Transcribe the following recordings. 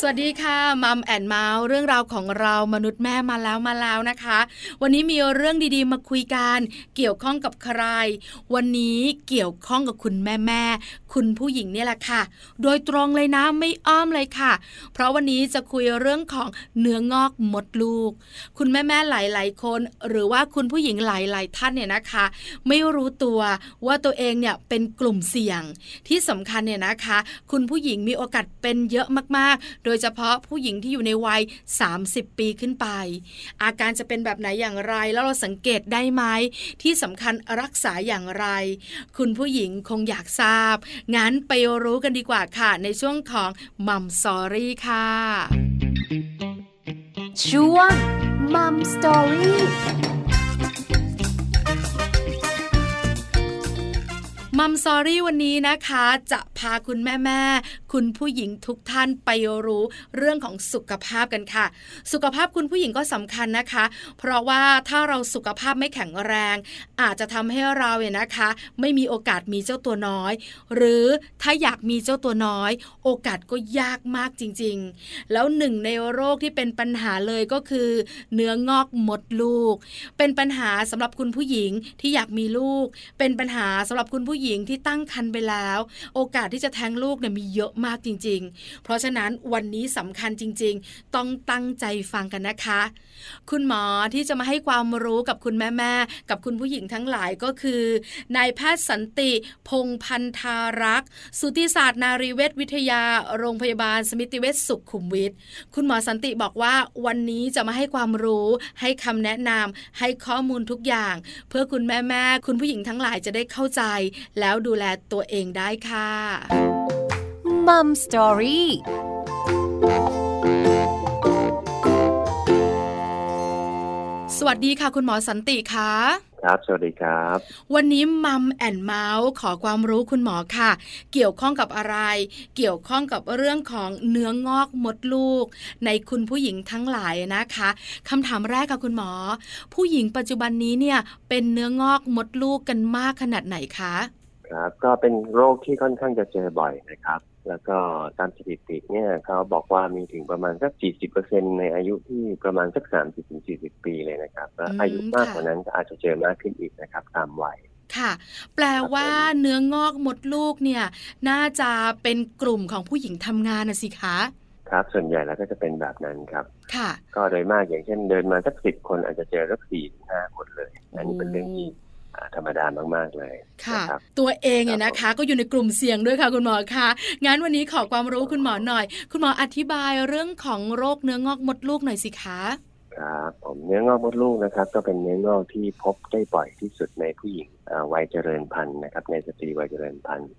สวัสดีค่ะมัมแอนเมาส์เรื่องราวของเรามนุษย์แม่มาแล้วมาแล้วนะคะ วันนี้มีเรื่องดีๆ มาคุยกันเกี่ยวข้องกับใคร วันนี้เกี่ยวข้องกับคุณแม่แม่คุณผู้หญิงเนี่ยแหละค่ะ โดยตรงเลยนะไม่อ้อมเลยค่ะ เพราะวันนี้จะคุยเรื่องของเนื้องอกมดลูก คุณแม่แม่หลาย ๆ คน หรือว่าคุณผู้หญิงหลาย ๆ ท่านเนี่ยนะคะ ไม่รู้ตัวว่าตัวเองเนี่ยเป็นกลุ่มเสี่ยงที่สำคัญเนี่ยนะคะ คุณผู้หญิงมีโอกาสเป็นเยอะมากๆโดยเฉพาะผู้หญิงที่อยู่ในวัย 30 ปีขึ้นไป อาการจะเป็นแบบไหนอย่างไรแล้วเราสังเกตได้ไหมที่สำคัญรักษาอย่างไร คุณผู้หญิงคงอยากทราบ งั้นไปรู้กันดีกว่าค่ะ ในช่วงของมัมสอรี่ค่ะช่วงมัมสอรี่มัมซอรี่วันนี้นะคะ จะพาคุณแม่แม่ คุณผู้หญิงทุกท่านไปรู้เรื่องของสุขภาพกันค่ะ สุขภาพคุณผู้หญิงก็สำคัญนะคะ เพราะว่าถ้าเราสุขภาพไม่แข็งแรง อาจจะทำให้เราเนี่ยนะคะ ไม่มีโอกาสมีเจ้าตัวน้อย หรือถ้าอยากมีเจ้าตัวน้อย โอกาสก็ยากมากจริง ๆ แล้วหนึ่งในโรคที่เป็นปัญหาเลยก็คือ เนื้องอกมดลูก เป็นปัญหาสำหรับคุณผู้หญิงที่อยากมีลูก เป็นปัญหาสำหรับคุณผู้หญิงที่ตั้งครรภ์ไปแล้ว โอกาสที่จะแท้งลูกเนี่ยมีเยอะมากจริง ๆ เพราะฉะนั้นวันนี้สำคัญจริง ๆ ต้องตั้งใจฟังกันนะคะ คุณหมอที่จะมาให้ความรู้กับคุณแม่ๆกับคุณผู้หญิงทั้งหลายก็คือนายแพทย์สันติพงพันธารักษ์สูติศาสตร์นรีเวชวิทยา โรงพยาบาล สมิติเวชสุขุมวิทคุณหมอสันติบอกว่าวันนี้จะมาให้ความรู้ให้คำแนะนำให้ข้อมูลทุกอย่าง เพื่อคุณแม่ๆคุณผู้หญิงทั้งหลายจะได้เข้าใจ แล้วดูแลตัวเองได้ค่ะ Mom Storyสวัสดีค่ะ คุณหมอสันติค่ะครับ สวัสดีครับ วันนี้มัมแอนเมาส์ขอความรู้คุณหมอค่ะ เกี่ยวข้องกับอะไร เกี่ยวข้องกับเรื่องของเนื้องอกมดลูก ในคุณผู้หญิงทั้งหลายนะคะคำถามแรกค่ะคุณหมอ ผู้หญิงปัจจุบันนี้เนี่ย เป็นเนื้องอกมดลูกกันมากขนาดไหนคะ ครับ ก็เป็นโรคที่ค่อนข้างจะเจอบ่อยนะครับ แล้วก็ตามสถิติเนี่ยเขาบอกว่ามีถึงประมาณสัก 40%ในอายุที่ประมาณสัก 30-40 ปีเลยนะครับแล้วอายุมากกว่านั้นก็อาจจะเจอมากขึ้นอีกนะครับตามวัยค่ะ แปลว่าเนื้องอกมดลูกเนี่ย น่าจะเป็นกลุ่มของผู้หญิงทำงานนะสิคะครับส่วนใหญ่แล้วก็จะเป็นแบบนั้นครับ ค่ะ ก็โดยมากอย่างเช่นเดินมาสักสิบคนอาจจะเจอสักสี่ห้าคนเลย อันนี้เป็นเรื่องที่ ธรรมดามาก ๆ เลยค่ะ ตัวเองเนี่ยนะคะ ก็อยู่ในกลุ่มเสี่ยงด้วยค่ะ คุณหมอคะงั้นวันนี้ขอความรู้คุณหมอหน่อย คุณหมออธิบายเรื่องของโรคเนื้องอกมดลูกหน่อยสิคะครับผมเนื้องอกมดลูกนะครับ ก็เป็นเนื้องอกที่พบได้บ่อยที่สุดในผู้หญิงวัยเจริญพันธุ์นะครับในสตรีวัยเจริญพันธุ์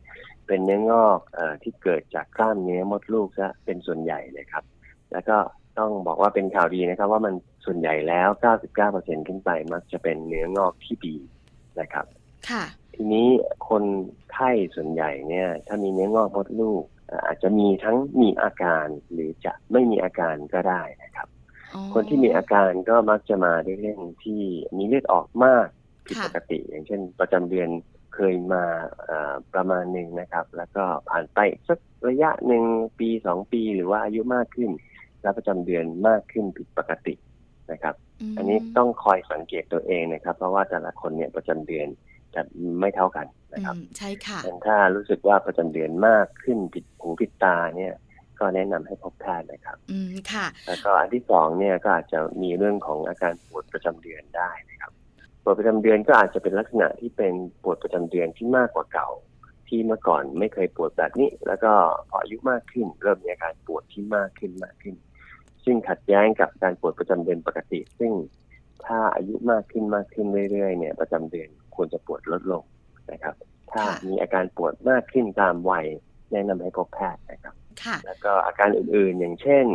เป็นเนื้องอกอที่เกิดจากกล้ามเนื้อมดลูกซะเป็นส่วนใหญ่เลยครับ แล้วก็ต้องบอกว่าเป็นข่าวดีนะครับ ว่ามันส่วนใหญ่แล้ว 99%ขึ้นไปมักจะเป็นเนื้องอกที่ดี นะครับ ค่ะ ทีนี้คนไข้ส่วนใหญ่เนี่ย ถ้ามีเนื้องอกมดลูก อาจจะมีทั้งมีอาการหรือจะไม่มีอาการก็ได้นะครับ คนที่มีอาการก็มักจะมาด้วยเรื่องที่มีเลือดออกมากผิดปกติ อย่างเช่น ประจำเดือนเคยมาประมาณหนึ่งนะครับ แล้วก็ผ่านไปสักระยะหนึ่งปีสองปีหรือว่าอายุมากขึ้น แล้วประจำเดือนมากขึ้นผิดปกตินะครับ อันนี้ต้องคอยสังเกตตัวเองนะครับ เพราะว่าแต่ละคนเนี่ยประจำเดือนจะไม่เท่ากันนะครับใช่ค่ะถ้ารู้สึกว่าประจำเดือนมากขึ้นผิดหูผิดตาเนี่ย ก็แนะนำให้พบแพทย์นะครับ อืมค่ะ แล้วก็อันที่สองเนี่ยก็อาจจะมีเรื่องของอาการปวดประจำเดือนได้นะครับปวดประจำเดือนก็อาจจะเป็นลักษณะที่เป็นปวดประจำเดือนที่มากกว่าเก่า ที่เมื่อก่อนไม่เคยปวดแบบนี้ แล้วก็พออายุมากขึ้น เริ่มมีอาการปวดที่มากขึ้นมากขึ้น ซึ่งขัดแย้งกับการปวดประจำเดือนปกติ ซึ่งถ้าอายุมากขึ้นมากขึ้นเรื่อยๆเนี่ย ประจำเดือนควรจะปวดลดลงนะครับ ถ้ามีอาการปวดมากขึ้นตามวัยแนะนำให้พบแพทย์นะครับ แล้วก็อาการอื่นๆ อย่างเช่น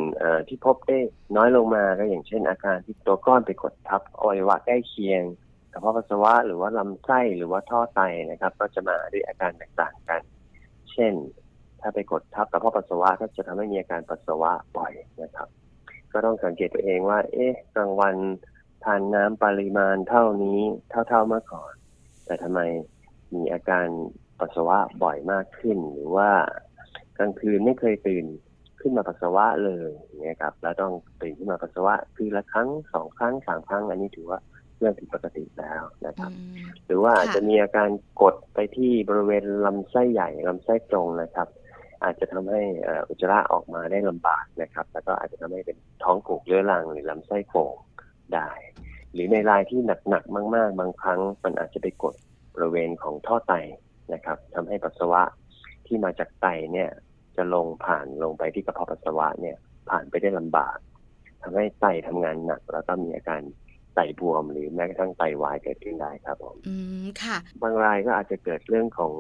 ที่พบได้น้อยลงมาก็อย่างเช่น อาการที่ตัวก้อนไปกดทับอวัยวะใกล้เคียงกระเพาะปัสสาวะหรือว่าลำไส้หรือว่าท่อไตนะครับ ก็จะมาด้วยอาการต่างๆกัน เช่น ถ้าไปกดทับกระเพาะปัสสาวะก็จะทำให้มีอาการปัสสาวะบ่อยนะครับ ก็ต้องสังเกตตัวเองว่า เอ๊ะกลางวันทานน้ำปริมาณเท่านี้เท่าๆเมื่อก่อน แต่ทำไมมีอาการปัสสาวะบ่อยมากขึ้น หรือว่ากลางคืนไม่เคยตื่นขึ้นมาปัสสาวะเลยอย่างเงี้ยครับ แล้วต้องตื่นขึ้นมาปัสสาวะคืนละครั้งสองครั้งสามครั้ง อันนี้ถือว่าเรื่องผิดปกติแล้วนะครับอืมหรือว่าอาจค่ะจะมีอาการกดไปที่บริเวณลำไส้ใหญ่ลำไส้ตรงนะครับ อาจจะทำให้เอ่ออุจจาระออกมาได้ลำบากนะครับ แล้วก็อาจจะทำให้เป็นท้องผูกเรื้อรังหรือลำไส้โป่งได้ หรือในรายที่หนักๆมาก ๆ บางครั้งมันอาจจะไปกดบริเวณของท่อไตนะครับทำให้ปัสสาวะที่มาจากไตเนี่ยจะลงผ่านลงไปที่กระเพาะปัสสาวะเนี่ยผ่านไปได้ลำบากทำให้ไตทำงานหนักแล้วก็มีอาการไตบวมหรือแม้กระทั่งไตวายเกิดขึ้นได้ครับผมอืมค่ะ บางรายก็อาจจะเกิดเรื่องของ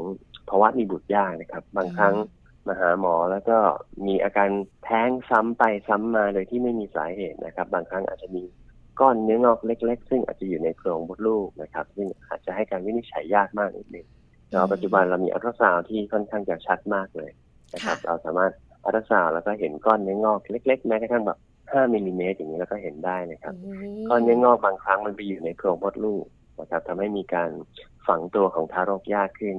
ภาวะมีบุตรยากนะครับ บางครั้ง มาหาหมอแล้วก็มีอาการแท้งซ้ำไปซ้ำมาโดยที่ไม่มีสาเหตุนะครับ บางครั้งอาจจะมีก้อนเนื้องอกเล็ก ๆ ซึ่งอาจจะอยู่ในโพรงมดลูกนะครับ ซึ่งอาจจะให้การวินิจฉัยยากมากนิดนึงแต่ว่าปัจจุบันเรามีอัลตราซาวด์ที่ค่อนข้างจะชัดมากเลยนะครับค่ะเราสามารถอัลตราซาวด์แล้วก็เห็นก้อนเนื้องอกเล็ก ๆ แม้กระทั่งแบบ5มิลลิเมตรอย่างนี้แล้วก็เห็นได้นะครับโอ้ก้อนเนื้องอกบางครั้งมันไปอยู่ในโพรงมดลูกนะครับทำให้มีการฝังตัวของทารกยากขึ้น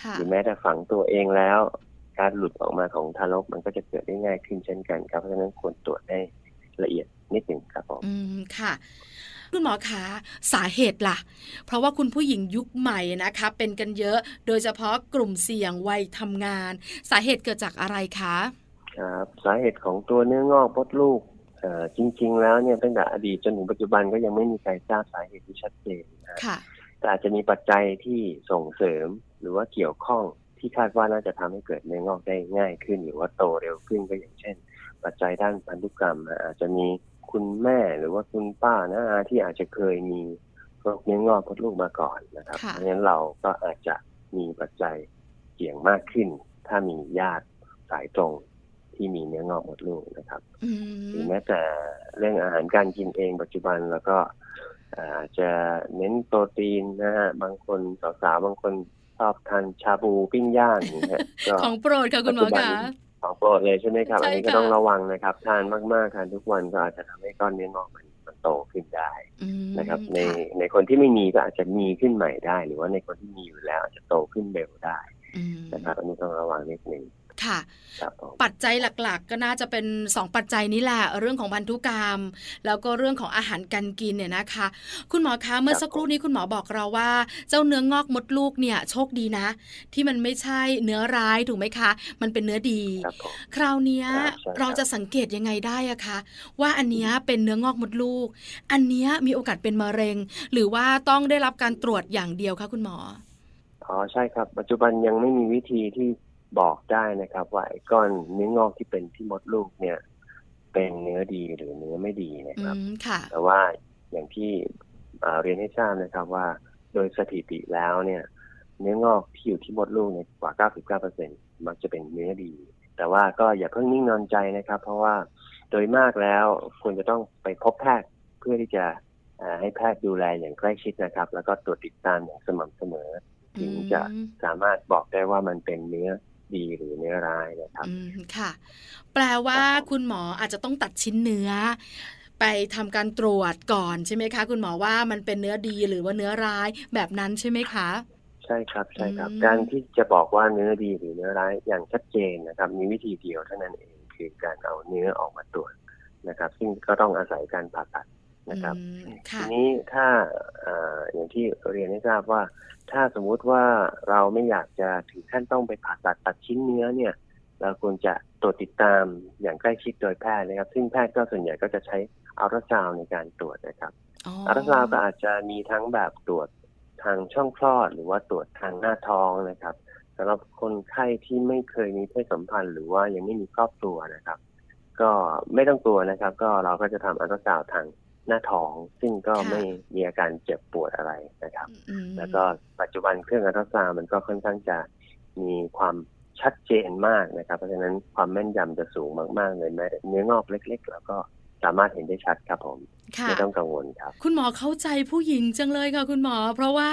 ค่ะหรือแม้แต่ฝังตัวเองแล้ว การหลุดออกมาของทารกมันก็จะเกิดได้ง่ายขึ้นเช่นกันครับเพราะฉะนั้นควรตรวจให้ละเอียดนิดหนึ่งครับผมอืมค่ะ คุณหมอคะสาเหตุล่ะ เพราะว่าคุณผู้หญิงยุคใหม่นะคะ เป็นกันเยอะโดยเฉพาะกลุ่มเสี่ยงวัยทำงาน สาเหตุเกิดจากอะไรคะครับสาเหตุของตัวเนื้องอกมดลูกเอ่อจริง ๆ แล้วเนี่ยตั้งแต่อดีตจนถึงปัจจุบันก็ยังไม่มีใครทราบสาเหตุที่ชัดเจนนะค่ะแต่อาจจะมีปัจจัยที่ส่งเสริมหรือว่าเกี่ยวข้อง ที่คาดว่าน่าจะทำให้เกิดเนื้องอกได้ง่ายขึ้น หรือว่าโตเร็วขึ้นก็อย่างเช่น ปัจจัยด้านพันธุกรรมนะอาจจะมีคุณแม่หรือว่าคุณป้านะอาที่อาจจะเคยมีโรคเนื้องอกมดลูกมาก่อนนะครับค่ะเพราะฉะนั้นเราก็อาจจะมีปัจจัยเสี่ยงมากขึ้น ถ้ามีญาติสายตรงที่มีเนื้องอกมดลูกนะครับอืหรือมแม้แต่เรื่องอาหารการกินเองปัจจุบันแล้วก็อาจจะเน้นโปรตีนนะฮะบางคนสาวๆบางคน ชอบทานชาบูปิ้งย่างอย่างเงี้ยก็ของโปรดค่ะคุณหมอคะของโปรดเลยใช่ไหมครับใช่อันนี้ก็ค่ะต้องระวังนะครับ ทานมากๆทานทุกวันก็อาจจะทำให้ก้อนเนื้องอกมันมันโตขึ้นได้อืมนะครับ ในค่ะในคนที่ไม่มีก็อาจจะมีขึ้นใหม่ได้ หรือว่าในคนที่มีอยู่แล้วอาจจะโตขึ้นเร็วได้อืมนะครับอันนี้ต้องระวังนิดนึง ค่ะครับผมปัจจัยหลักๆ ก็น่าจะเป็น 2 ปัจจัยนี้แหละเรื่องของพันธุกรรม แล้วก็เรื่องของอาหารการกินเนี่ยนะคะ คุณหมอคะเมื่อสักครู่นี้คุณหมอบอกเราว่า เจ้าเนื้องอกมดลูกเนี่ยโชคดีนะ ที่มันไม่ใช่เนื้อร้ายถูกไหมคะ มันเป็นเนื้อดี ครับผมคราวเนี้ยครับใช่ครับเราจะสังเกตยังไงได้อะคะ ว่าอันเนี้ยเป็นเนื้องอกมดลูก อันเนี้ยมีโอกาสเป็นมะเร็ง หรือว่าต้องได้รับการตรวจอย่างเดียวคะคุณหมออ๋อใช่ครับ ปัจจุบันยังไม่มีวิธีที่ บอกได้นะครับ ว่าไอ้ก้อนเนื้องอกที่เป็นที่มดลูกเนี่ย เป็นเนื้อดีหรือเนื้อไม่ดีนะอืครับมค่ะ แต่ว่าอย่างที่อ่าเรียนให้ทราบนะครับว่าโดยสถิติแล้วเนี่ย เนื้องอกที่อยู่ที่มดลูกเนี่ยกว่า 99%มักจะเป็นเนื้อดี แต่ว่าก็อย่าเพิ่งนิ่งนอนใจนะครับ เพราะว่าโดยมากแล้วควรจะต้องไปพบแพทย์เพื่อที่จะอ่าให้แพทย์ดูแลอย่างใกล้ชิดนะครับ แล้วก็ตรวจติดตามอย่างสม่ำเสมอ ถึงจะอืม สามารถบอกได้ว่ามันเป็นเนื้อ ดีหรือเนื้อร้ายนะครับอืมค่ะ แปลว่าครับผมคุณหมออาจจะต้องตัดชิ้นเนื้อ ไปทำการตรวจก่อนใช่ไหมคะ คุณหมอว่ามันเป็นเนื้อดีหรือว่าเนื้อร้ายแบบนั้นใช่ไหมคะใช่ครับใช่ครับอืมการที่จะบอกว่าเนื้อดีหรือเนื้อร้ายอย่างชัดเจนนะครับ มีวิธีเดียวเท่านั้นเองคือการเอาเนื้อออกมาตรวจนะครับ ซึ่งก็ต้องอาศัยการผ่าตัด นะครับอืมทีค่ะนี้ถ้าเอ่ออย่างที่เรียนให้ทราบว่า ถ้าสมมุติว่าเราไม่อยากจะถึงขั้นต้องไปผ่าตัดตัดชิ้นเนื้อเนี่ย เราควรจะตรวจติดตามอย่างใกล้ชิดโดยแพทย์นะครับ ซึ่งแพทย์ก็ส่วนใหญ่ก็จะใช้อัลตราซาวน์ในการตรวจนะครับอ๋ออัลตราซาวน์ก็อาจจะมีทั้งแบบตรวจทางช่องคลอด หรือว่าตรวจทางหน้าท้องนะครับสำหรับคนไข้ที่ไม่เคยมีเพศสัมพันธ์ หรือว่ายังไม่มีครอบครัวนะครับ ก็ไม่ต้องกลัวนะครับ ก็เราก็จะทำอัลตราซาวน์ทาง หน้าท้องซึ่งก็ไม่มีอาการเจ็บปวดอะไรนะครับอืมแล้วก็ปัจจุบันเครื่องอัลตราซาวน์มันก็ค่อนข้างจะมีความชัดเจนมากนะครับ เพราะฉะนั้นความแม่นยำจะสูงมาก ๆ เลยแม้แต่เนื้องอกเล็ก ๆ แล้วก็สามารถเห็นได้ชัดครับผมค่ะ ไม่ต้องกังวลครับ คุณหมอเข้าใจผู้หญิงจังเลยค่ะ คุณหมอ เพราะว่า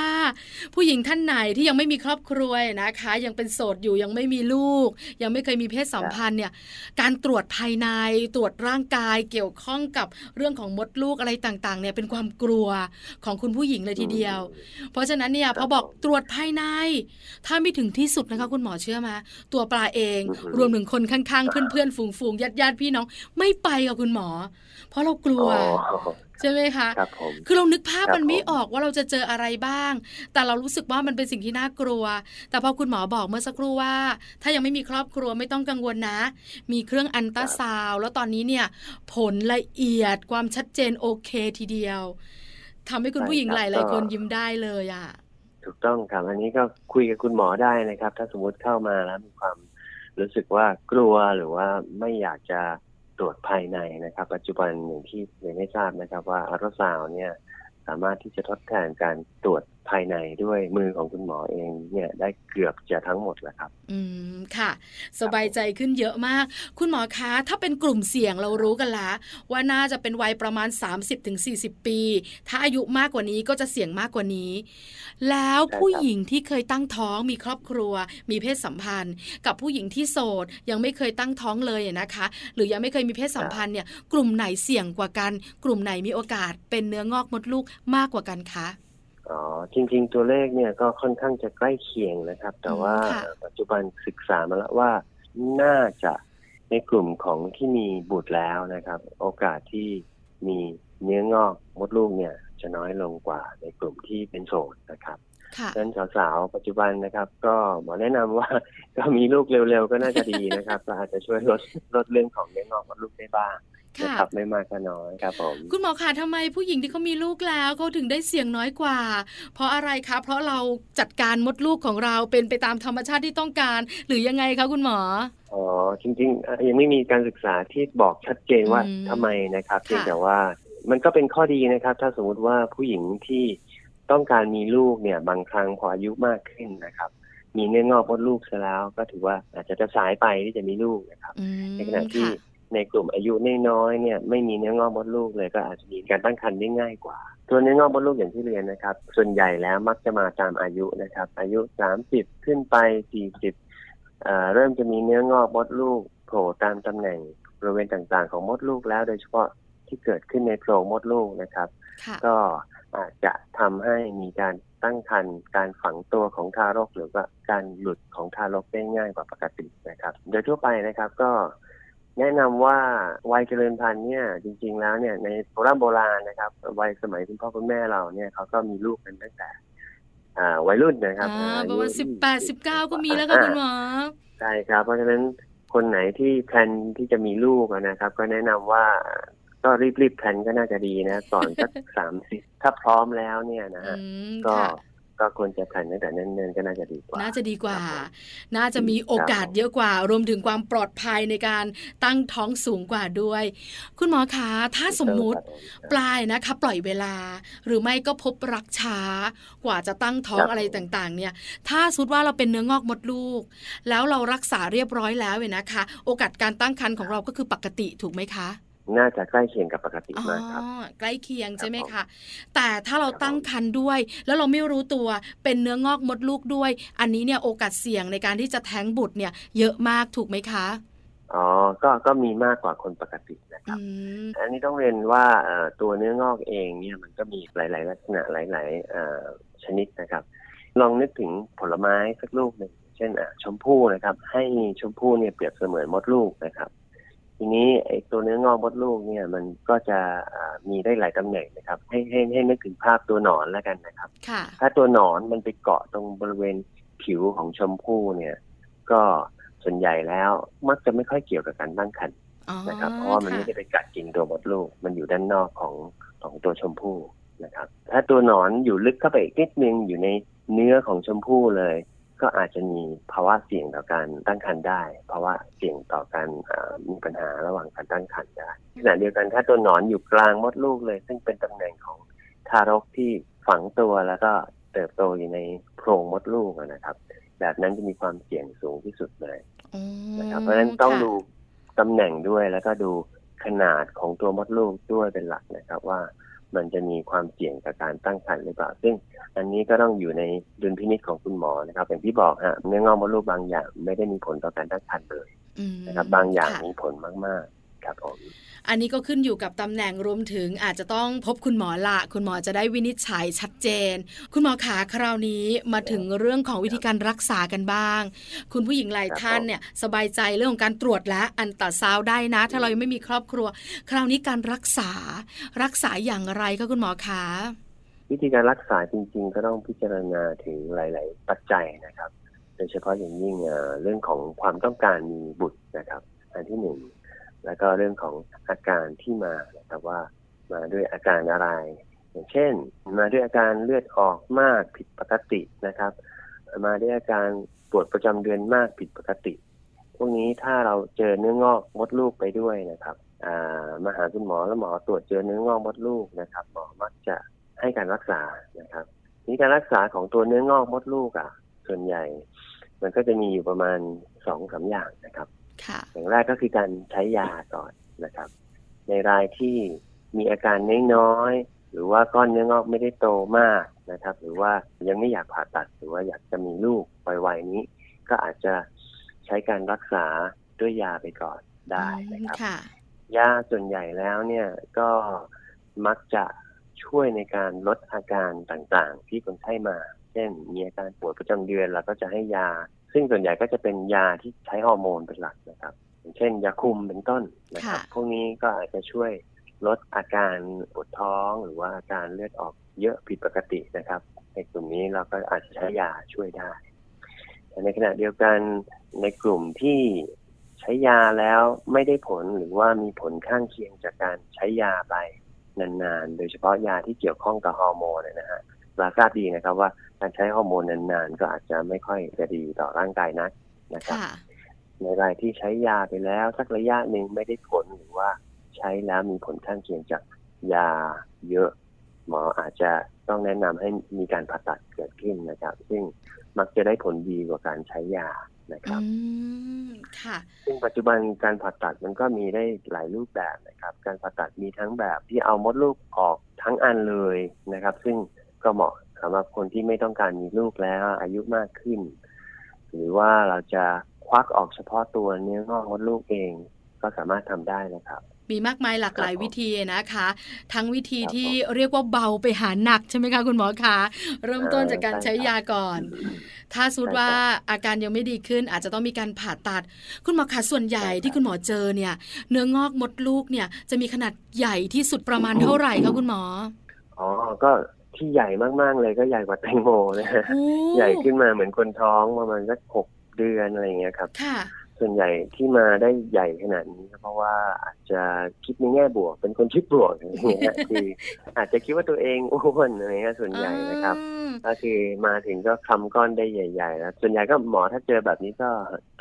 ผู้หญิงท่านไหนที่ยังไม่มีครอบครัวนะคะ ยังเป็นโสดอยู่ยังไม่มีลูก ยังไม่เคยมีเพศสัมพันธ์เนี่ย การตรวจภายในตรวจร่างกายเกี่ยวข้องกับเรื่องของมดลูกอะไรต่างๆ เนี่ยเป็นความกลัวของคุณผู้หญิงเลยทีเดียว เพราะฉะนั้นเนี่ยพอบอกตรวจภายใน ถ้าไม่ถึงที่สุดนะคะ คุณหมอเชื่อไหมตัวปลาเองอือฮึรวมถึงคนข้างๆเพื่อนๆฝูงๆญาติๆพี่น้อง ไม่ไปกับคุณหมอ เพราะเรากลัวอ๋อใช่ไหมคะครับผมคือเรานึกภาพครับมันไม่ผมออกว่าเราจะเจออะไรบ้าง แต่เรารู้สึกว่ามันเป็นสิ่งที่น่ากลัว แต่พอคุณหมอบอกเมื่อสักครู่ว่า ถ้ายังไม่มีครอบครัวไม่ต้องกังวลนะ มีเครื่องอันตราซาวด์แล้วตอนนี้เนี่ย ผลละเอียดความชัดเจนโอเคทีเดียวทำให้คุณผู้หญิงหลายๆคนยิ้มได้เลยอะถูกต้องครับอันนี้ก็คุยกับคุณหมอได้นะครับ ถ้าสมมติเข้ามาแล้วมีความรู้สึกว่ากลัวหรือว่าไม่อยากจะ ตรวจภายในนะครับ ปัจจุบันอย่างที่เรียนให้ทราบนะครับ ว่าอัลตราซาวน์เนี่ยสามารถที่จะทดแทนการตรวจ ภายในด้วยมือของคุณหมอเองเนี่ยได้เกือบจะทั้งหมดแล้วครับ อืมค่ะ สบายใจขึ้นเยอะมาก คุณหมอคะ ถ้าเป็นกลุ่มเสี่ยงเรารู้กันละ ว่าน่าจะเป็นวัยประมาณ 30-40 ปี ถ้าอายุมากกว่านี้ก็จะเสี่ยงมากกว่านี้ แล้วใช่ครับผู้หญิงที่เคยตั้งท้องมีครอบครัว มีเพศสัมพันธ์ กับผู้หญิงที่โสดยังไม่เคยตั้งท้องเลยอะนะคะ หรือยังไม่เคยมีเพศสัมพันธ์เนี่ยกลุ่มไหนเสี่ยงกว่ากัน กลุ่มไหนมีโอกาสเป็นเนื้องอกมดลูกมากกว่ากันคะ อ๋อจริง ๆ ตัวเลขเนี่ยก็ค่อนข้างจะใกล้เคียงนะครับ แต่ว่าค่ะปัจจุบันศึกษามาแล้วว่าน่าจะในกลุ่มของที่มีบุตรแล้วนะครับ โอกาสที่มีเนื้องอกมดลูกเนี่ย จะน้อยลงกว่าในกลุ่มที่เป็นโสดนะครับค่ะดังนั้นสาวๆปัจจุบันนะครับ ก็หมอแนะนำว่าก็มีลูกเร็วๆก็น่าจะดีนะครับก็อาจจะช่วยลดลดเรื่องของเนื้องอกมดลูกได้บ้าง นะค่ะครับไม่มากก็น้อยครับผมคุณหมอคะทำไมผู้หญิงที่เขามีลูกแล้วเขาถึงได้เสี่ยงน้อยกว่า เพราะอะไรคะเพราะเราจัดการมดลูกของเราเป็นไปตามธรรมชาติที่ต้องการ หรือยังไงคะคุณหมออ๋อจริงๆเอ่อยังไม่มีการศึกษาที่บอกชัดเจนว่าอืมทำไมนะครับค่ะเพียงแต่ว่ามันก็เป็นข้อดีนะครับ ถ้าสมมุติว่าผู้หญิงที่ต้องการมีลูกเนี่ยบางครั้งพออายุมากขึ้นนะครับ มีเนื้องอกมดลูกซะแล้ว ก็ถือว่าอาจจะจะสายไปที่จะมีลูกนะครับอืมในขณะที่ค่ะ ในกลุ่มอายุน้อยๆเนี่ยไม่มีเนื้องอกมดลูกเลยก็อาจจะมีการตั้งครรภ์ได้ง่ายกว่า ตัวเนื้องอกมดลูกอย่างที่เรียนนะครับ ส่วนใหญ่แล้วมักจะมาตามอายุนะครับ อายุ 30 ขึ้นไป40เอ่อเริ่มจะมีเนื้องอกมดลูกโผล่ตามตำแหน่งบริเวณต่างๆ ของมดลูกแล้วโดยเฉพาะที่เกิดขึ้นในโพรงมดลูกนะครับค่ะก็อาจจะทำให้มีการตั้งครรภ์การฝังตัวของทารก หรือว่าการหลุดของทารกได้ง่ายกว่าปกตินะครับ โดยทั่วไปนะครับก็ แนะนำว่าวัยเจริญพันธุ์เนี่ยจริง ๆ แล้วเนี่ยในโบราณโบราณนะครับวัยสมัยคุณพ่อคุณแม่เราเนี่ยเขาก็มีลูกกันตั้งแต่อ่าวัยรุ่นนะครับอ่าอาปยุระมาณสิบแปด20สิบเก้าก็มีแล้วค่ะคุณหมอใช่ครับ เพราะฉะนั้นคนไหนที่แพลนที่จะมีลูกอะนะครับ ก็แนะนำว่าก็รีบๆแพลนก็น่าจะดีนะก่อนสักสามสิบถ้าพร้อมแล้วเนี่ยนะอืฮะมก็ค่ะ ก็ควรจะแพลนตั้งแต่เนิ่นๆก็น่าจะดีกว่า น่าจะดีกว่าครับผมน่าจะมีโอกาสเยอะกว่า รวมถึงความปลอดภัยในการตั้งท้องสูงกว่าด้วย คุณหมอคะ ถ้าสมมุติครับผมปลายนะคะ ปล่อยเวลา หรือไม่ก็พบรักช้ากว่าจะตั้งท้องครับอะไรต่างๆ เนี่ย ถ้าสมมุติว่าเราเป็นเนื้องอกมดลูก แล้วเรารักษาเรียบร้อยแล้วเนี่ยนะคะ โอกาสการตั้งครรภ์ของเราก็คือปกติถูกไหมคะ น่าจะใกล้เคียงกับปกติอ๋อมากครับใกล้เคียงใช่ไหมครัคะบแต่ถ้าเราครับตั้งครรภ์ด้วย แล้วเราไม่รู้ตัวเป็นเนื้องอกมดลูกด้วย อันนี้เนี่ยโอกาสเสี่ยงในการที่จะแท้งบุตรเนี่ย เยอะมากถูกไหมคะอ๋อ ก็ ก็มีมากกว่าคนปกตินะคอืรับมอันนี้ต้องเรียนว่าเอ่อตัวเนื้องอกเองเนี่ยมันก็มีหลาย ๆ ลักษณะหลายๆเอ่อชนิดนะครับ ลองนึกถึงผลไม้สักลูกหนึ่ง เช่นอะชมพู่นะครับ ให้ชมพู่เนี่ยเปรียบเสมือนมดลูกนะครับ ทีนี้ไอ้ตัวเนื้องอกมดลูกเนี่ยมันก็จะอ่ามีได้หลายตำแหน่งนะครับ ให้ให้ให้นึกถึงภาพตัวหนอนแล้วกันนะครับค่ะถ้าตัวหนอนมันไปเกาะตรงบริเวณผิวของชมพู่เนี่ย ก็ส่วนใหญ่แล้วมักจะไม่ค่อยเกี่ยวกับการตั้งครรภ์อ๋อนะครับ เพราะว่ามันค่ไม่ได้ไปกัดกินตัวมดลูก มันอยู่ด้านนอกของของตัวชมพู่นะครับ ถ้าตัวหนอนอยู่ลึกเข้าไปอีกนิดนึงอยู่ในเนื้อของชมพู่เลย ก็อาจจะมีภาวะเสี่ยงต่อการตั้งครรภ์ได้ ภาวะเสี่ยงต่อการอ่ามีปัญหาระหว่างการตั้งครรภ์ได้ขณะเดียวกันถ้าตัวหนอนอยู่กลางมดลูกเลย ซึ่งเป็นตำแหน่งของทารกที่ฝังตัวแล้วก็เติบโตอยู่ในโพรงมดลูกอะนะครับ แบบนั้นจะมีความเสี่ยงสูงที่สุดเลยอ๋อนะครับ เพราะฉะนั้นต้องค่ะดูตำแหน่งด้วยแล้วก็ดูขนาดของตัวมดลูกด้วยเป็นหลักนะครับว่า มันจะมีความเสี่ยงกับการตั้งครรภ์หรือเปล่า ซึ่งอันนี้ก็ต้องอยู่ในดุลพินิจของคุณหมอนะครับอย่างที่บอกฮะเนื้องอกมดลูกบางอย่างไม่ได้มีผลต่อการตั้งครรภ์เลยอืมนะครับบางอย่างค่ะมีผลมากๆ ครับผมอันนี้ก็ขึ้นอยู่กับตำแหน่งรวมถึงอาจจะต้องพบคุณหมอละคุณหมอจะได้วินิจฉัยชัดเจน คุณหมอขาคราวนี้มาถึงเรื่องของวิธีการรักษากันบ้าง คุณผู้หญิงหลายท่านเนี่ยสบายใจเรื่องของการตรวจและอันตราซาวด์ได้นะ ถ้าเรายังไม่มีครอบครัว คราวนี้การรักษารักษาอย่างไรคะคุณหมอคะวิธีการรักษาจริง ๆ ก็ต้องพิจารณาถึงหลาย ๆ ปัจจัยนะครับ โดยเฉพาะอย่างยิ่งเอ่อเรื่องของความต้องการมีบุตรนะครับ อันที่หนึ่ง แล้วก็เรื่องของอาการที่มานะครับว่ามาด้วยอาการอะไร อย่างเช่น มาด้วยอาการเลือดออกมากผิดปกตินะครับ มาด้วยอาการปวดประจำเดือนมากผิดปกติ พวกนี้ถ้าเราเจอเนื้องอกมดลูกไปด้วยนะครับมาหาคุณหมอแล้วหมอตรวจเจอเนื้องอกมดลูกนะครับ หมอมักจะให้การรักษานะครับนี่การรักษาของตัวเนื้องอกมดลูกอะ ส่วนใหญ่ มันก็จะมีอยู่ประมาณสองสามอย่างนะครับ อย่างแรกก็คือการใช้ยาก่อนนะครับ ในรายที่มีอาการน้อยๆหรือว่าก้อนเนื้องอกไม่ได้โตมากนะครับ หรือว่ายังไม่อยากผ่าตัดหรือว่าอยากจะมีลูกวัยๆนี้ ก็อาจจะใช้การรักษาด้วยยาไปก่อนได้นะครับค่ะยาส่วนใหญ่แล้วเนี่ยก็มักจะช่วยในการลดอาการต่างๆ ที่คนไข้มา เช่นมีอาการปวดประจำเดือนเราก็จะให้ยา ซึ่งส่วนใหญ่ก็จะเป็นยาที่ใช้ฮอร์โมนเป็นหลักนะครับ อย่างเช่น ยาคุมเป็นต้นนะครับค่ะพวกนี้ก็อาจจะช่วยลดอาการปวดท้องหรือว่าอาการเลือดออกเยอะผิดปกตินะครับ ในกลุ่มนี้เราก็อาจจะใช้ยาช่วยได้แต่ในขณะเดียวกันในกลุ่มที่ใช้ยาแล้วไม่ได้ผลหรือว่ามีผลข้างเคียงจากการใช้ยาไปนานๆ โดยเฉพาะยาที่เกี่ยวข้องกับฮอร์โมนนะฮะ เราทราบดีนะครับว่าการใช้ฮอร์โมนนานๆ ก็อาจจะไม่ค่อยจะดีต่อร่างกายนักนะครับค่ะในรายที่ใช้ยาไปแล้วสักระยะหนึ่งไม่ได้ผลหรือว่าใช้แล้วมีผลข้างเคียงจากยาเยอะ หมออาจจะต้องแนะนำให้มีการผ่าตัดเกิดขึ้นนะครับ ซึ่งมักจะได้ผลดีกว่าการใช้ยานะครับอืมค่ะซึ่งปัจจุบันการผ่าตัดมันก็มีได้หลายรูปแบบนะครับ การผ่าตัดมีทั้งแบบที่เอามดลูกออกทั้งอันเลยนะครับ ซึ่ง ก็เหมาะสำหรับคนที่ไม่ต้องการมีลูกแล้ว อายุมากขึ้น หรือว่าเราจะควักออกเฉพาะตัวเนื้องอกมดลูกเอง ก็สามารถทำได้นะครับมีมากมายหลากหลายครับผมวิธีนะคะ ทั้งวิธีครับที่ผมเรียกว่าเบาไปหาหนักใช่ไหมคะคุณหมอคะเริ่มต้นอ่าจากการใช่ใช้ครับยาก่อน ถ้าสมมติใช่ครับว่าอาการยังไม่ดีขึ้น อาจจะต้องมีการผ่าตัด คุณหมอคะส่วนใหญ่ใช่ครับที่คุณหมอเจอเนี่ย เนื้องอกมดลูกเนี่ยจะมีขนาดใหญ่ที่สุดประมาณเท่าไหร่คะคุณหมออ๋อก็ ที่ใหญ่มากๆเลยก็ใหญ่กว่าแตงโมนะฮะโอ้ใหญ่ขึ้นมาเหมือนคนท้องประมาณสักหกเดือนอะไรอย่างเงี้ยครับค่ะส่วนใหญ่ที่มาได้ใหญ่ขนาดนี้ก็เพราะว่าอาจจะคิดในแง่บวก เป็นคนคิดบวกอย่างเงี้ยฮะคืออาจจะคิดว่าตัวเองอ้วนอะไรเงี้ยส่วนใหญ่นะครับอืมก็คือมาถึงก็คำก้อนได้ใหญ่ๆแล้วส่วนใหญ่ก็หมอถ้าเจอแบบนี้ก็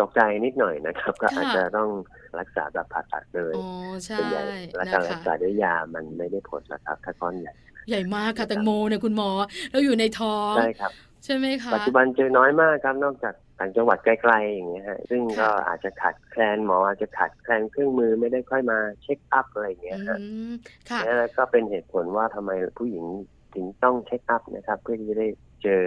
ตกใจนิดหน่อยนะครับ ก็อาจจะต้องรักษาแบบผ่าตัดเลยอ๋อใช่ส่วนใหญ่และนะการรัคะกษาด้วยยามันไม่ได้ผลนะครับถ้าก้อนใหญ่ ใหญ่มากค่ะแตงโมเนี่ยคุณหมอแล้วอยู่ในท้องใช่ครับใช่ไหมคะปัจจุบันเจอน้อยมากครับนอกจากต่างจังหวัดไกลๆอย่างเงี้ยฮะซึ่งก็ค่ะอาจจะขาดแคลนหมออาจจะขาดแคลนเครื่องมือไม่ได้ค่อยมาเช็คอัพอะไรอย่างเงี้ยฮะอืมค่ะนั่นก็เป็นเหตุผลว่าทำไมผู้หญิงถึงต้องเช็คอัพนะครับ เพื่อที่จะได้เจอ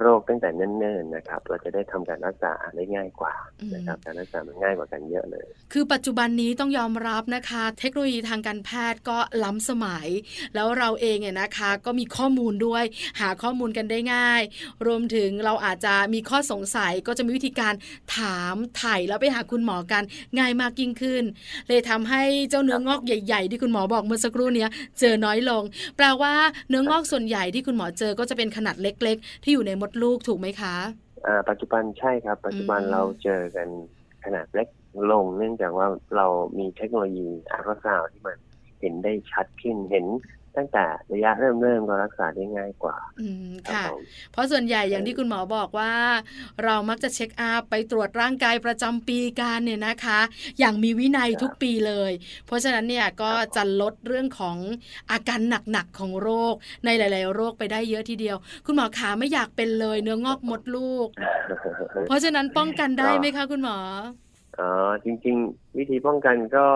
โรคตั้งแต่เนิ่นๆนะครับ เราจะได้ทำการรักษาได้ง่ายกว่านะครับการรักษามันง่ายกว่ากันเยอะเลย คือปัจจุบันนี้ต้องยอมรับนะคะ เทคโนโลยีทางการแพทย์ก็ล้ำสมัย แล้วเราเองเนี่ยนะคะ ก็มีข้อมูลด้วย หาข้อมูลกันได้ง่าย รวมถึงเราอาจจะมีข้อสงสัยก็จะมีวิธีการถามถ่ายแล้วไปหาคุณหมอกันง่ายมากยิ่งขึ้น เลยทำให้เจ้าเนื้องอกใหญ่ ๆ ที่คุณหมอบอกเมื่อสักครู่เนี้ยเจอน้อยลง แปลว่าเนื้องอกส่วนใหญ่ที่คุณหมอเจอก็จะเป็นขนาดเล็ก ๆ ที่อยู่ในมดลูกถูกไหมคะอ่าปัจจุบันใช่ครับ ปัจจุบันอืมเราเจอกันขนาดเล็กลง เนื่องจากว่าเรามีเทคโนโลยีอัลตราซาวด์ที่มันเห็นได้ชัดขึ้นเห็น ตั้งแต่ระยะเริ่มเริ่มๆก็รักษาได้ง่ายกว่า อืมครับค่ะผมเพราะส่วนใหญ่อย่างที่คุณหมอบอกว่า เรามักจะ check up ไปตรวจร่างกายประจำปีกันเนี่ยนะคะ อย่างมีวินัยครับทุกปีเลย เพราะฉะนั้นเนี่ยก็ครับผมจะลดเรื่องของอาการหนักๆของโรคในหลาย ๆ โรคไปได้เยอะทีเดียว คุณหมอขาไม่อยากเป็นเลยเนื้องอกมดลูก เพราะฉะนั้นป้องกันได้ไหมคะคุณหมอ อ๋อจริง ๆ วิธีป้องกันก็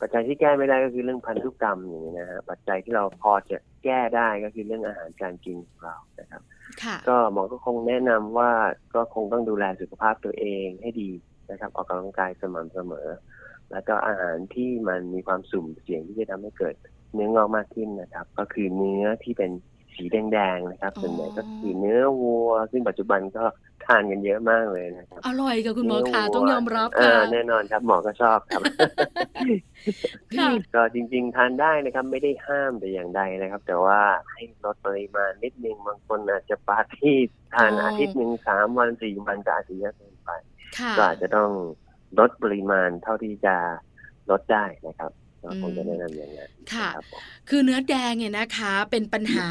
ปัจจัยที่แก้ไม่ได้ก็คือเรื่องพันธุกรรมอย่างนี้นะฮะปัจจัยที่เราพอจะแก้ได้ก็คือเรื่องอาหารการกินของเรานะครับค่ะก็หมอก็คงแนะนำว่าก็คงต้องดูแลสุขภาพตัวเองให้ดีนะครับ ออกกำลังกายสม่ำเสมอ แล้วก็อาหารที่มันมีความสุ่มเสี่ยงที่จะทำให้เกิดเนื้องอกมากขึ้นนะครับ ก็คือเนื้อที่เป็น สีแดงๆนะครับอ๋อส่วนใหญ่ก็คือเนื้อวัว ซึ่งปัจจุบันก็ทานกันเยอะมากเลยนะครับอร่อยค่ะคุณหมอเนื้ค่ะวัวต้องยอมรับอ่าค่ะแน่นอนครับหมอก็ชอบครับค่ะก็จริง ๆ ทานได้นะครับ ไม่ได้ห้ามแต่อย่างใดนะครับ แต่ว่าให้ลดปริมาณนิดนึงบางคนอาจจะปาร์ตี้ทานอ๋อออาทิตย์หนึ่งสามวันสี่วันก็อาจจะเยอะเกินไปค่ะก็อาจจะต้องลดปริมาณเท่าที่จะลดได้นะครับก็ คงจะแนะนำอย่างนั้นค่ะครับผมคือเนื้อแดงเนี่ยนะคะเป็นปัญหา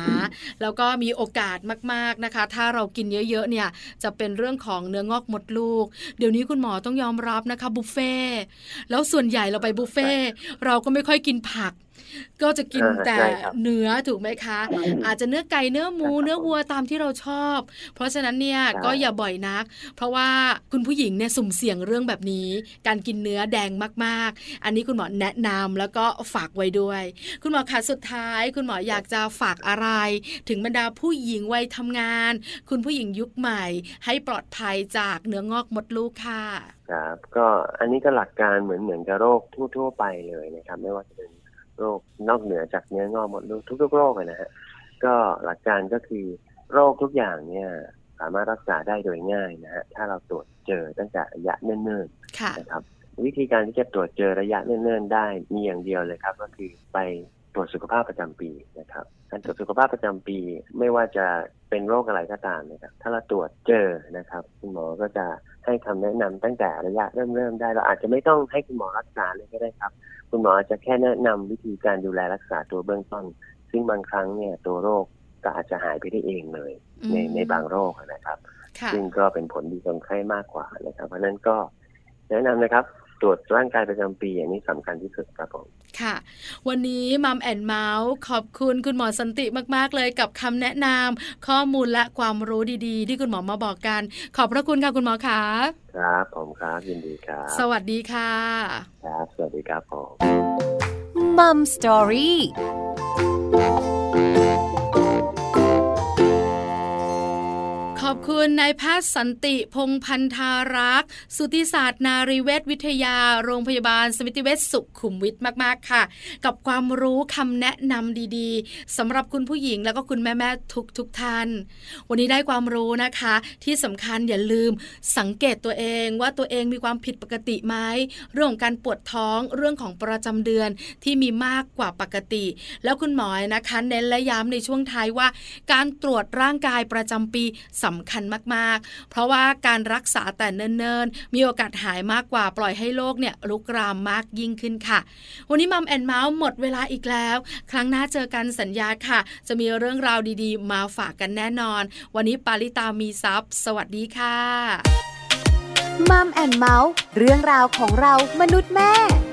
แล้วก็มีโอกาสมากๆนะคะ ถ้าเรากินเยอะๆเนี่ยจะเป็นเรื่องของเนื้องอกมดลูก เดี๋ยวนี้คุณหมอต้องยอมรับนะคะบุฟเฟ่ต์แล้วส่วนใหญ่เราไปบุฟเฟ่ต์เราก็ไม่ค่อยกินผัก ก็จะกินอ่าแต่ใช่ครับเนื้อถูกไหมคะ อาจจะเนื้อไก่เนื้อหมูใช่ครับเนื้อวัวตามที่เราชอบ เพราะฉะนั้นเนี่ยใช่ก็อย่าบ่อยนัก เพราะว่าคุณผู้หญิงเนี่ยสุ่มเสี่ยงเรื่องแบบนี้ การกินเนื้อแดงมากๆ อันนี้คุณหมอแนะนำแล้วก็ฝากไว้ด้วย คุณหมอคะสุดท้าย คุณหมออยากจะฝากอะไร ถึงบรรดาผู้หญิงวัยทำงาน คุณผู้หญิงยุคใหม่ ให้ปลอดภัยจากเนื้องอกมดลูกค่ะครับก็อันนี้ก็หลักการเหมือนเหมือนกับโรคทั่ว ๆ ไปเลยนะครับ ไม่ว่าจะเป็น โรคนอกเหนือจากเนื้องอกหมดลูกทุกๆโรคอะนะฮะก็หลักการก็คือโรคทุกอย่างเนี่ยสามารถรักษาได้โดยง่ายนะฮะถ้าเราตรวจเจอตั้งแต่ระยะเนิ่นๆค่ะนะครับ วิธีการที่จะตรวจเจอระยะเนิ่นๆได้มีอย่างเดียวเลยครับ ก็คือไปตรวจสุขภาพประจำปีนะครับ การตรวจสุขภาพประจำปี ไม่ว่าจะเป็นโรคอะไรก็ตามนะครับ ถ้าเราตรวจเจอนะครับ คุณหมอก็จะให้คำแนะนำตั้งแต่ระยะเริ่มเริ่มๆได้ เราอาจจะไม่ต้องให้คุณหมอรักษาเลยก็ได้ครับ คุณหมออาจจะแค่แนะนำวิธีการดูแลรักษาตัวเบื้องต้น ซึ่งบางครั้งเนี่ยตัวโรคก็อาจจะหายไปได้เองเลย ในอืมในบางโรคนะครับค่ะซึ่งก็เป็นผลดีกับคนไข้มากกว่านะครับ เพราะฉะนั้นก็แนะนำนะครับ ตรวจร่างกายประจำปีอันนี้สำคัญที่สุดครับผม ค่ะ วันนี้มัมแอนเมาส์ขอบคุณคุณหมอสันติมากๆเลยกับคำแนะนำข้อมูลและความรู้ดีๆ ที่คุณหมอมาบอกกัน ขอบพระคุณค่ะคุณหมอคะครับผมครับยินดีครับ สวัสดีค่ะครับสวัสดีครับผม Mom Story ขอบคุณนายแพทย์สันติพงพันธารักษ์สูติศาสตร์นรีเวชวิทยา โรงพยาบาล สมิติเวชสุขุมวิทมากๆค่ะ กับความรู้คำแนะนำดีๆสำหรับคุณผู้หญิงแล้วก็คุณแม่ๆทุกทุกๆท่าน วันนี้ได้ความรู้นะคะ ที่สำคัญอย่าลืมสังเกตตัวเองว่าตัวเองมีความผิดปกติไหมเรื่องของการปวดท้องเรื่องของประจำเดือนที่มีมากกว่าปกติ แล้วคุณหมอนะคะเน้นและย้ำในช่วงท้ายว่า การตรวจร่างกายประจำปีสำคัญมากๆ เพราะว่าการรักษาแต่เนิ่นๆ มีโอกาสหายมากกว่าปล่อยให้โรคเนี่ยลุกรามมากยิ่งขึ้นค่ะ วันนี้มัมแอนเมาส์หมดเวลาอีกแล้ว ครั้งหน้าเจอกันสัญญาค่ะ จะมีเรื่องราวดีๆ มาฝากกันแน่นอน วันนี้ปาริตามีซัพ์สวัสดีค่ะมัมแอนเมาส์เรื่องราวของเรามนุษย์แม่